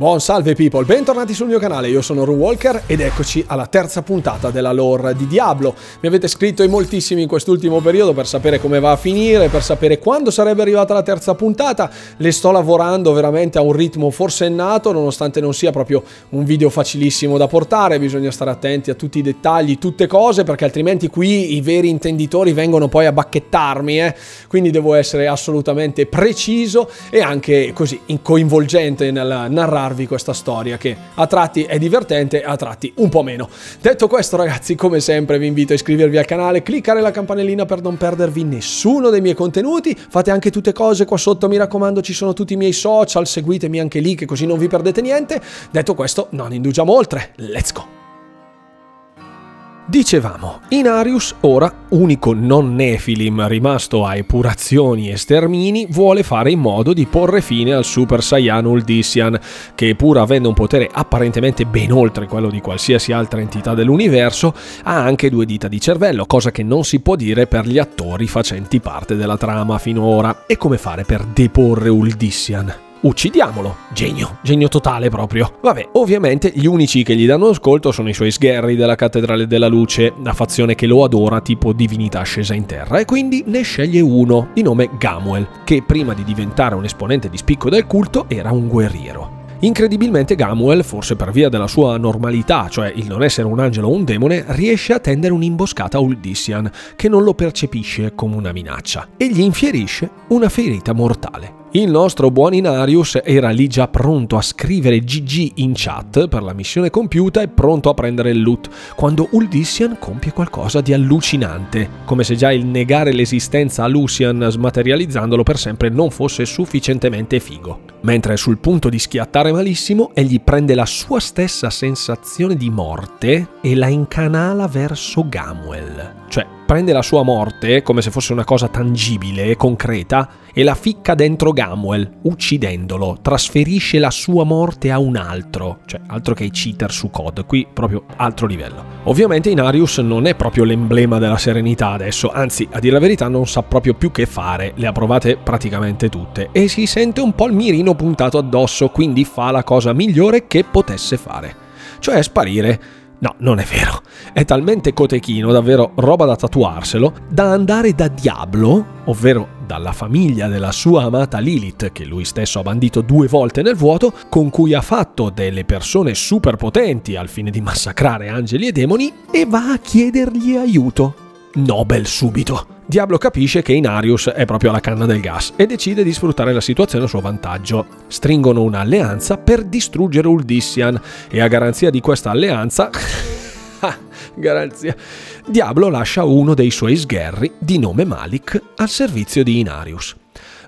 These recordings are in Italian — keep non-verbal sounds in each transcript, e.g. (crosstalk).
Buon salve people, bentornati sul mio canale, io sono Ru Walker ed eccoci alla terza puntata della lore di Diablo. Mi avete scritto in moltissimi in quest'ultimo periodo per sapere come va a finire, per sapere quando sarebbe arrivata la terza puntata. Le sto lavorando veramente a un ritmo forsennato, nonostante non sia proprio un video facilissimo da portare, bisogna stare attenti a tutti i dettagli, tutte cose, perché altrimenti qui i veri intenditori vengono poi a bacchettarmi, eh? quindi devo essere assolutamente preciso e anche così coinvolgente nel narrare raccontarvi questa storia che a tratti è divertente, a tratti un po' meno. Detto questo ragazzi, come sempre vi invito a iscrivervi al canale, cliccare la campanellina per non perdervi nessuno dei miei contenuti, fate anche tutte cose qua sotto, mi raccomando ci sono tutti i miei social, seguitemi anche lì che così non vi perdete niente. Detto questo, non indugiamo oltre, let's go! Dicevamo, Inarius, ora unico non Nefilim rimasto a epurazioni e stermini, vuole fare in modo di porre fine al Super Saiyan Uldissian, che pur avendo un potere apparentemente ben oltre quello di qualsiasi altra entità dell'universo, ha anche due dita di cervello, cosa che non si può dire per gli attori facenti parte della trama finora. E come fare per deporre Uldissian? Uccidiamolo. Genio, genio totale proprio. Vabbè, ovviamente gli unici che gli danno ascolto sono i suoi sgherri della Cattedrale della Luce, la fazione che lo adora tipo divinità scesa in terra, e quindi ne sceglie uno, di nome Gamuel, che prima di diventare un esponente di spicco del culto era un guerriero. Incredibilmente Gamuel, forse per via della sua normalità, cioè il non essere un angelo o un demone, riesce a tendere un'imboscata a Uldissian, che non lo percepisce come una minaccia, e gli infierisce una ferita mortale. Il nostro buon Inarius era lì già pronto a scrivere GG in chat per la missione compiuta e pronto a prendere il loot, quando Uldissian compie qualcosa di allucinante, come se già il negare l'esistenza a Lucian smaterializzandolo per sempre non fosse sufficientemente figo. Mentre sul punto di schiattare malissimo, egli prende la sua stessa sensazione di morte e la incanala verso Gamuel. Cioè, prende la sua morte come se fosse una cosa tangibile e concreta e la ficca dentro Gamuel, uccidendolo. Trasferisce la sua morte a un altro, cioè altro che i cheater su COD, qui proprio altro livello. Ovviamente Inarius non è proprio l'emblema della serenità adesso, anzi, a dire la verità non sa proprio più che fare, le ha provate praticamente tutte e si sente un po' il mirino puntato addosso, quindi fa la cosa migliore che potesse fare, cioè sparire No, non è vero. È talmente cotechino, davvero roba da tatuarselo, da andare da Diablo, ovvero dalla famiglia della sua amata Lilith, che lui stesso ha bandito due volte nel vuoto, con cui ha fatto delle persone super potenti al fine di massacrare angeli e demoni, e va a chiedergli aiuto. Nobel subito. Diablo capisce che Inarius è proprio alla canna del gas e decide di sfruttare la situazione a suo vantaggio. Stringono un'alleanza per distruggere Uldissian e a garanzia di questa alleanza... (laughs) Ah, garanzia. Diablo lascia uno dei suoi sgherri, di nome Malik, al servizio di Inarius.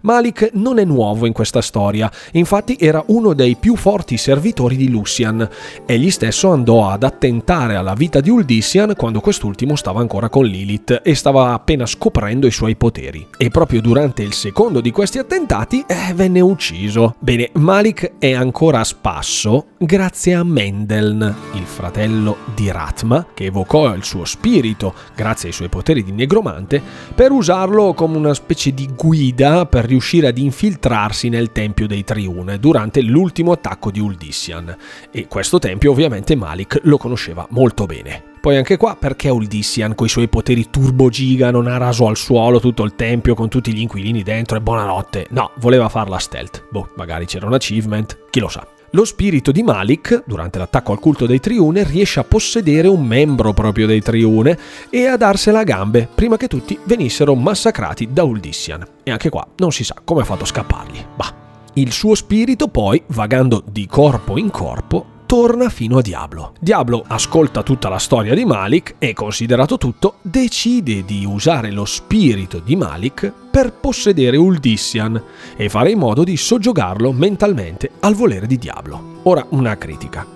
Malik non è nuovo in questa storia, infatti era uno dei più forti servitori di Lucian. Egli stesso andò ad attentare alla vita di Uldissian quando quest'ultimo stava ancora con Lilith e stava appena scoprendo i suoi poteri. E proprio durante il secondo di questi attentati eh, venne ucciso. Bene, Malik è ancora a spasso grazie a Mendeln, il fratello di Ratma, che evocò il suo spirito grazie ai suoi poteri di negromante, per usarlo come una specie di guida per riuscire ad infiltrarsi nel Tempio dei Triune durante l'ultimo attacco di Uldissian. E questo tempio ovviamente Malik lo conosceva molto bene. Poi anche qua perché Uldissian coi suoi poteri turbo giga non ha raso al suolo tutto il tempio con tutti gli inquilini dentro e buonanotte. No, voleva farla stealth. Boh, magari c'era un achievement, chi lo sa. Lo spirito di Malik, durante l'attacco al culto dei Triune, riesce a possedere un membro proprio dei Triune e a darsela a gambe prima che tutti venissero massacrati da Uldissian. E anche qua non si sa come ha fatto a scappargli. Bah. Il suo spirito poi, vagando di corpo in corpo, torna fino a Diablo. Diablo ascolta tutta la storia di Malik e, considerato tutto, decide di usare lo spirito di Malik per possedere Uldissian e fare in modo di soggiogarlo mentalmente al volere di Diablo. Ora una critica.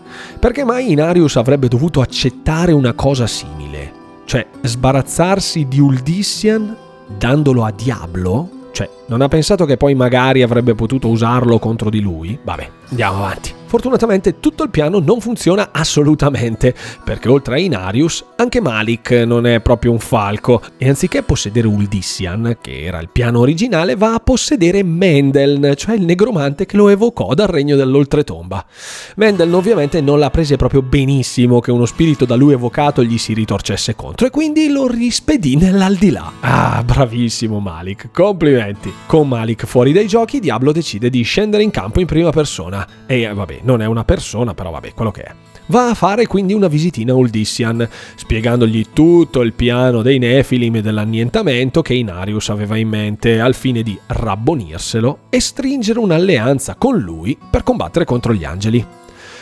Perché mai Inarius avrebbe dovuto accettare una cosa simile? Cioè sbarazzarsi di Uldissian dandolo a Diablo? Cioè, non ha pensato che poi magari avrebbe potuto usarlo contro di lui? Vabbè, andiamo avanti. Fortunatamente tutto il piano non funziona assolutamente, perché oltre a Inarius, anche Malik non è proprio un falco, e anziché possedere Uldissian, che era il piano originale, va a possedere Mendeln, cioè il negromante che lo evocò dal regno dell'oltretomba. Mendeln ovviamente non l'ha prese proprio benissimo che uno spirito da lui evocato gli si ritorcesse contro, e quindi lo rispedì nell'aldilà. Ah, bravissimo Malik, complimenti! Con Malik fuori dai giochi, Diablo decide di scendere in campo in prima persona, e vabbè, non è una persona, però vabbè, quello che è. Va a fare quindi una visitina a Uldissian, spiegandogli tutto il piano dei Nefilim e dell'annientamento che Inarius aveva in mente al fine di rabbonirselo e stringere un'alleanza con lui per combattere contro gli angeli.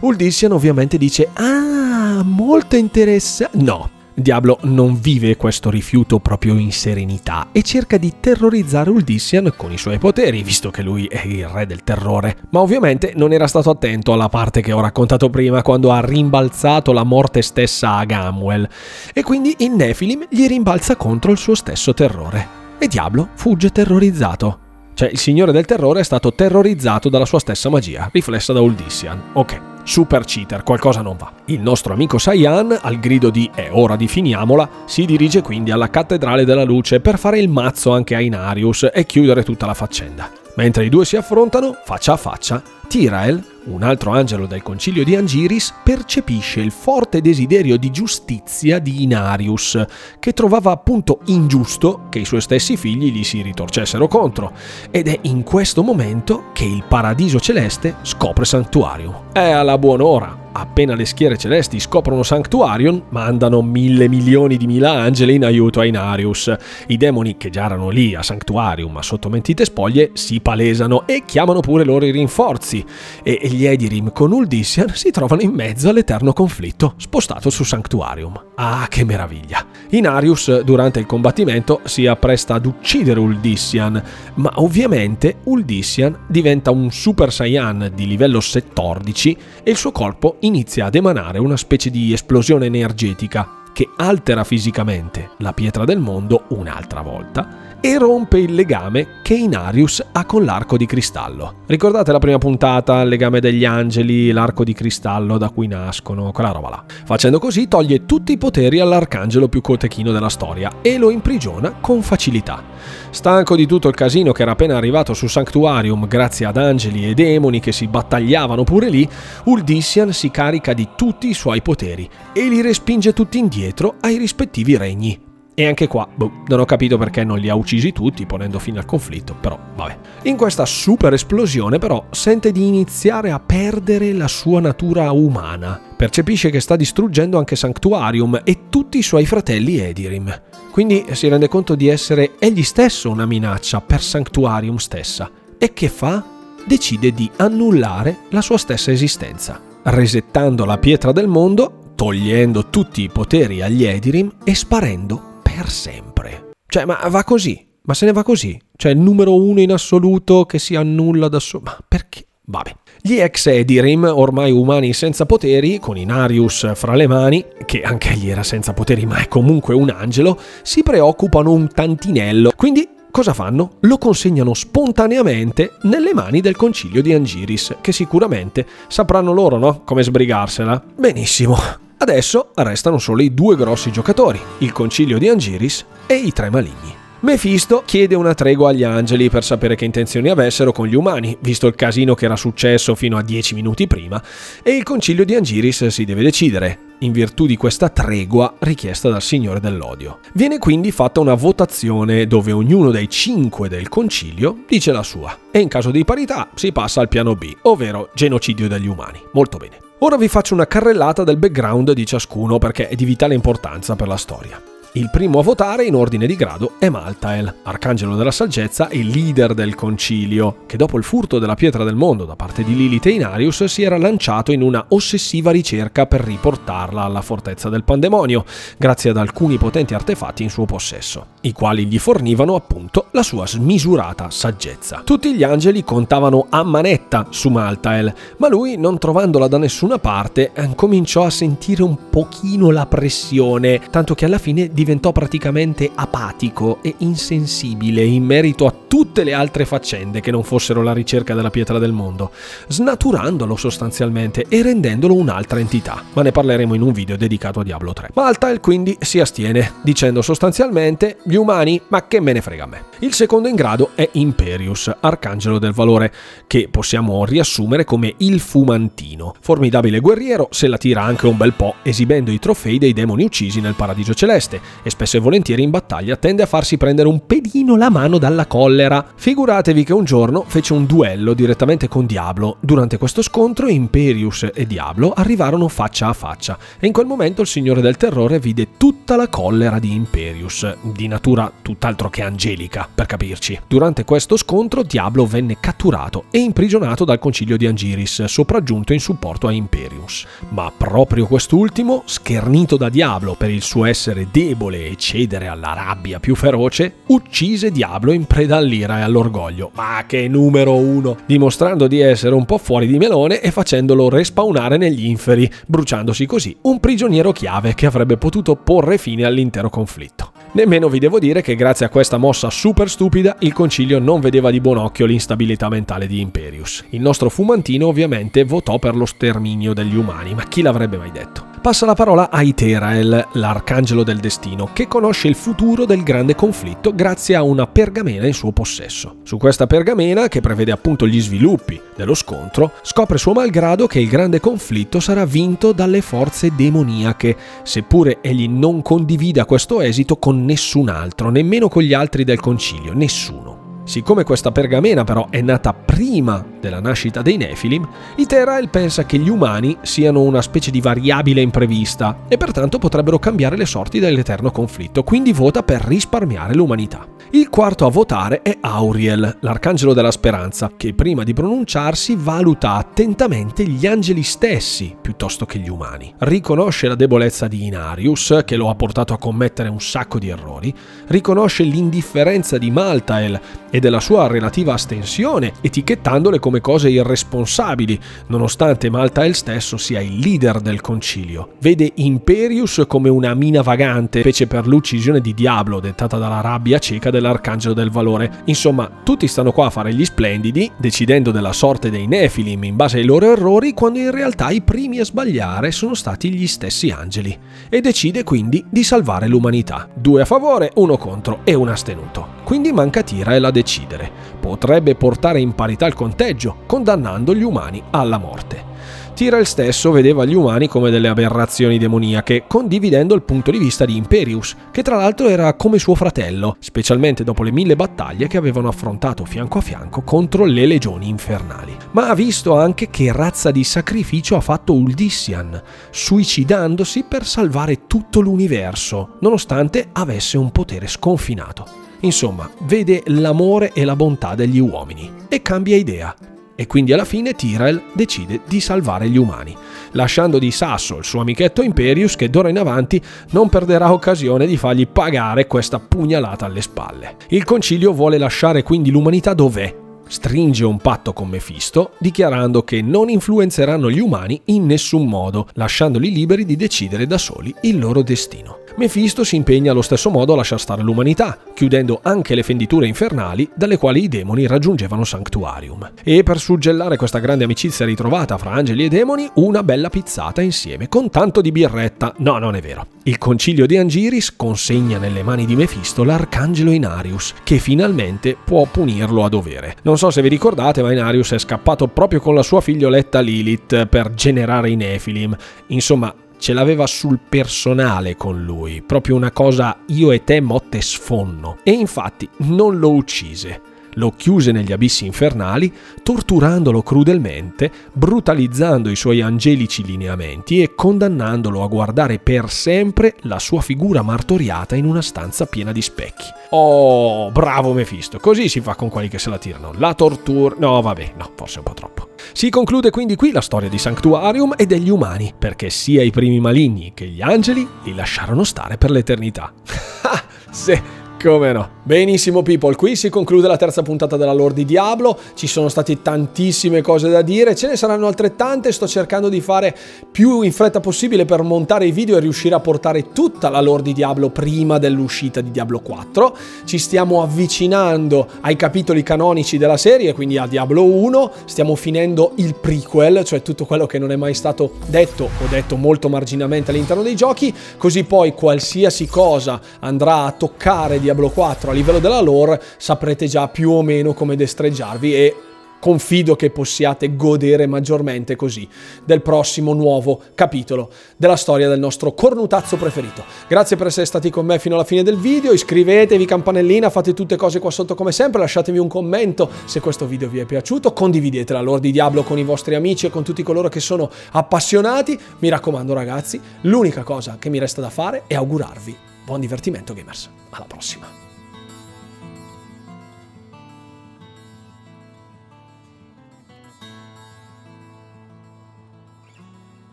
Uldissian ovviamente dice: Ah, molto interessante. No, Diablo non vive questo rifiuto proprio in serenità e cerca di terrorizzare Uldissian con i suoi poteri, visto che lui è il re del terrore. Ma ovviamente non era stato attento alla parte che ho raccontato prima quando ha rimbalzato la morte stessa a Gamwell e quindi il Nephilim gli rimbalza contro il suo stesso terrore. E Diablo fugge terrorizzato. Cioè, il signore del terrore è stato terrorizzato dalla sua stessa magia, riflessa da Uldissian. Ok, super cheater, qualcosa non va. Il nostro amico Saiyan, al grido di è ora di finiamola, si dirige quindi alla cattedrale della luce per fare il mazzo anche a Inarius e chiudere tutta la faccenda. Mentre i due si affrontano, faccia a faccia, Tirael, un altro angelo del concilio di Angiris, percepisce il forte desiderio di giustizia di Inarius, che trovava appunto ingiusto che i suoi stessi figli gli si ritorcessero contro, ed è in questo momento che il paradiso celeste scopre Sanctuarium. È alla buon'ora, appena le schiere celesti scoprono Sanctuarium, mandano mille milioni di mila angeli in aiuto a Inarius. I demoni che già erano lì a Sanctuarium, ma sotto mentite spoglie, si palesano e chiamano pure loro i rinforzi. E gli Edirim con Uldissian si trovano in mezzo all'eterno conflitto, spostato su Sanctuarium. Ah, che meraviglia! Inarius, durante il combattimento, si appresta ad uccidere Uldissian, ma ovviamente Uldissian diventa un Super Saiyan di livello 14 e il suo corpo inizia ad emanare una specie di esplosione energetica che altera fisicamente la pietra del mondo un'altra volta e rompe il legame che Inarius ha con l'arco di cristallo. Ricordate la prima puntata, il legame degli angeli, l'arco di cristallo da cui nascono, quella roba là. Facendo così toglie tutti i poteri all'arcangelo più cotechino della storia e lo imprigiona con facilità. Stanco di tutto il casino che era appena arrivato su Sanctuarium grazie ad angeli e demoni che si battagliavano pure lì, Uldissian si carica di tutti i suoi poteri e li respinge tutti indietro ai rispettivi regni. E anche qua, boh, non ho capito perché non li ha uccisi tutti, ponendo fine al conflitto, però vabbè. In questa super esplosione, però, sente di iniziare a perdere la sua natura umana. Percepisce che sta distruggendo anche Sanctuarium e tutti i suoi fratelli Edirim. Quindi si rende conto di essere egli stesso una minaccia per Sanctuarium stessa. E che fa? Decide di annullare la sua stessa esistenza, resettando la pietra del mondo, togliendo tutti i poteri agli Edirim e sparendo per sempre. Cioè, ma va così, ma se ne va così. Cioè, il numero uno in assoluto che si annulla da solo. Ma perché? Vabbè. Gli ex Edirim, ormai umani senza poteri, con Inarius fra le mani, che anche egli era senza poteri ma è comunque un angelo, si preoccupano un tantinello. Quindi cosa fanno? Lo consegnano spontaneamente nelle mani del concilio di Angiris, che sicuramente sapranno loro, no? Come sbrigarsela. Benissimo. Adesso restano solo i due grossi giocatori, il concilio di Angiris e i tre maligni. Mefisto chiede una tregua agli angeli per sapere che intenzioni avessero con gli umani, visto il casino che era successo fino a dieci minuti prima, e il concilio di Angiris si deve decidere, in virtù di questa tregua richiesta dal Signore dell'Odio. Viene quindi fatta una votazione dove ognuno dei cinque del concilio dice la sua, e in caso di parità si passa al piano B, ovvero genocidio degli umani. Molto bene. Ora vi faccio una carrellata del background di ciascuno perché è di vitale importanza per la storia. Il primo a votare in ordine di grado è Maltael, arcangelo della saggezza e leader del concilio, che dopo il furto della pietra del mondo da parte di Lilith e Inarius si era lanciato in una ossessiva ricerca per riportarla alla fortezza del pandemonio, grazie ad alcuni potenti artefatti in suo possesso, i quali gli fornivano appunto la sua smisurata saggezza. Tutti gli angeli contavano a manetta su Maltael, ma lui, non trovandola da nessuna parte, cominciò a sentire un pochino la pressione, tanto che alla fine diventò praticamente apatico e insensibile in merito a tutte le altre faccende che non fossero la ricerca della pietra del mondo, snaturandolo sostanzialmente e rendendolo un'altra entità. Ma ne parleremo in un video dedicato a Diablo 3. Maltael quindi si astiene, dicendo sostanzialmente gli umani, ma che me ne frega a me. Il secondo in grado è Imperius, arcangelo del valore, che possiamo riassumere come il fumantino. Formidabile guerriero, se la tira anche un bel po', esibendo i trofei dei demoni uccisi nel paradiso celeste, e spesso e volentieri in battaglia tende a farsi prendere un pedino la mano dalla collera. Figuratevi che un giorno fece un duello direttamente con Diablo. Durante questo scontro Imperius e Diablo arrivarono faccia a faccia, e in quel momento il Signore del Terrore vide tutta la collera di Imperius, di natura tutt'altro che angelica, per capirci. Durante questo scontro Diablo venne catturato e imprigionato dal concilio di Angiris, sopraggiunto in supporto a Imperius. Ma proprio quest'ultimo, schernito da Diablo per il suo essere debole e cedere alla rabbia più feroce, uccise Diablo in preda all'ira e all'orgoglio. Ma che numero uno! Dimostrando di essere un po' fuori di melone e facendolo respawnare negli inferi, bruciandosi così un prigioniero chiave che avrebbe potuto porre fine all'intero conflitto. Nemmeno vi devo dire che grazie a questa mossa super stupida il concilio non vedeva di buon occhio l'instabilità mentale di Imperius. Il nostro fumantino ovviamente votò per lo sterminio degli umani, ma chi l'avrebbe mai detto? Passa la parola a Iterael, l'arcangelo del destino, che conosce il futuro del grande conflitto grazie a una pergamena in suo possesso. Su questa pergamena, che prevede appunto gli sviluppi dello scontro, scopre suo malgrado che il grande conflitto sarà vinto dalle forze demoniache, seppure egli non condivida questo esito con nessun altro, nemmeno con gli altri del concilio, nessuno. Siccome questa pergamena però è nata prima della nascita dei Nephilim, Iterael pensa che gli umani siano una specie di variabile imprevista e pertanto potrebbero cambiare le sorti dell'eterno conflitto, quindi vota per risparmiare l'umanità. Il quarto a votare è Auriel, l'arcangelo della speranza, che prima di pronunciarsi valuta attentamente gli angeli stessi piuttosto che gli umani. Riconosce la debolezza di Inarius, che lo ha portato a commettere un sacco di errori, riconosce l'indifferenza di Maltael e della sua relativa astensione, etichettandole come cose irresponsabili, nonostante Maltael stesso sia il leader del concilio. Vede Imperius come una mina vagante, fece per l'uccisione di Diablo, dettata dalla rabbia cieca dell'arcangelo del valore. Insomma, tutti stanno qua a fare gli splendidi, decidendo della sorte dei Nephilim in base ai loro errori, quando in realtà i primi a sbagliare sono stati gli stessi angeli. E decide quindi di salvare l'umanità. Due a favore, uno contro e un astenuto. Quindi manca Tira e la decidere. Potrebbe portare in parità il conteggio, condannando gli umani alla morte. Tyrell stesso vedeva gli umani come delle aberrazioni demoniache, condividendo il punto di vista di Imperius, che tra l'altro era come suo fratello, specialmente dopo le mille battaglie che avevano affrontato fianco a fianco contro le legioni infernali. Ma ha visto anche che razza di sacrificio ha fatto Uldissian, suicidandosi per salvare tutto l'universo, nonostante avesse un potere sconfinato. Insomma, vede l'amore e la bontà degli uomini e cambia idea e quindi alla fine Tyrell decide di salvare gli umani, lasciando di sasso il suo amichetto Imperius che d'ora in avanti non perderà occasione di fargli pagare questa pugnalata alle spalle. Il concilio vuole lasciare quindi l'umanità dov'è, stringe un patto con Mefisto, dichiarando che non influenzeranno gli umani in nessun modo, lasciandoli liberi di decidere da soli il loro destino. Mefisto si impegna allo stesso modo a lasciar stare l'umanità, chiudendo anche le fenditure infernali dalle quali i demoni raggiungevano Sanctuarium. E per suggellare questa grande amicizia ritrovata fra angeli e demoni, una bella pizzata insieme, con tanto di birretta. No, non è vero. Il concilio di Angiris consegna nelle mani di Mefisto l'arcangelo Inarius, che finalmente può punirlo a dovere. Non so se vi ricordate, ma Inarius è scappato proprio con la sua figlioletta Lilith per generare i Nephilim. Insomma, ce l'aveva sul personale con lui, proprio una cosa io e te motte sfonno. E infatti non lo uccise lo chiuse negli abissi infernali, torturandolo crudelmente, brutalizzando i suoi angelici lineamenti e condannandolo a guardare per sempre la sua figura martoriata in una stanza piena di specchi. Oh, bravo Mefisto, così si fa con quelli che se la tirano. La tortura... No, vabbè, no, forse un po' troppo. Si conclude quindi qui la storia di Sanctuarium e degli umani, perché sia i primi maligni che gli angeli li lasciarono stare per l'eternità. (laughs) Ah, se Come no? Benissimo people, qui si conclude la terza puntata della Lord di Diablo, ci sono state tantissime cose da dire, ce ne saranno altrettante, sto cercando di fare più in fretta possibile per montare i video e riuscire a portare tutta la Lord di Diablo prima dell'uscita di Diablo 4. Ci stiamo avvicinando ai capitoli canonici della serie, quindi a Diablo 1, stiamo finendo il prequel, cioè tutto quello che non è mai stato detto o detto molto marginalmente all'interno dei giochi, così poi qualsiasi cosa andrà a toccare Diablo 4 a livello della lore saprete già più o meno come destreggiarvi e confido che possiate godere maggiormente così del prossimo nuovo capitolo della storia del nostro cornutazzo preferito. Grazie per essere stati con me fino alla fine del video, iscrivetevi, campanellina, fate tutte cose qua sotto come sempre, lasciatemi un commento se questo video vi è piaciuto, condividete la lore di Diablo con i vostri amici e con tutti coloro che sono appassionati. Mi raccomando ragazzi, l'unica cosa che mi resta da fare è augurarvi Buon divertimento gamers, alla prossima!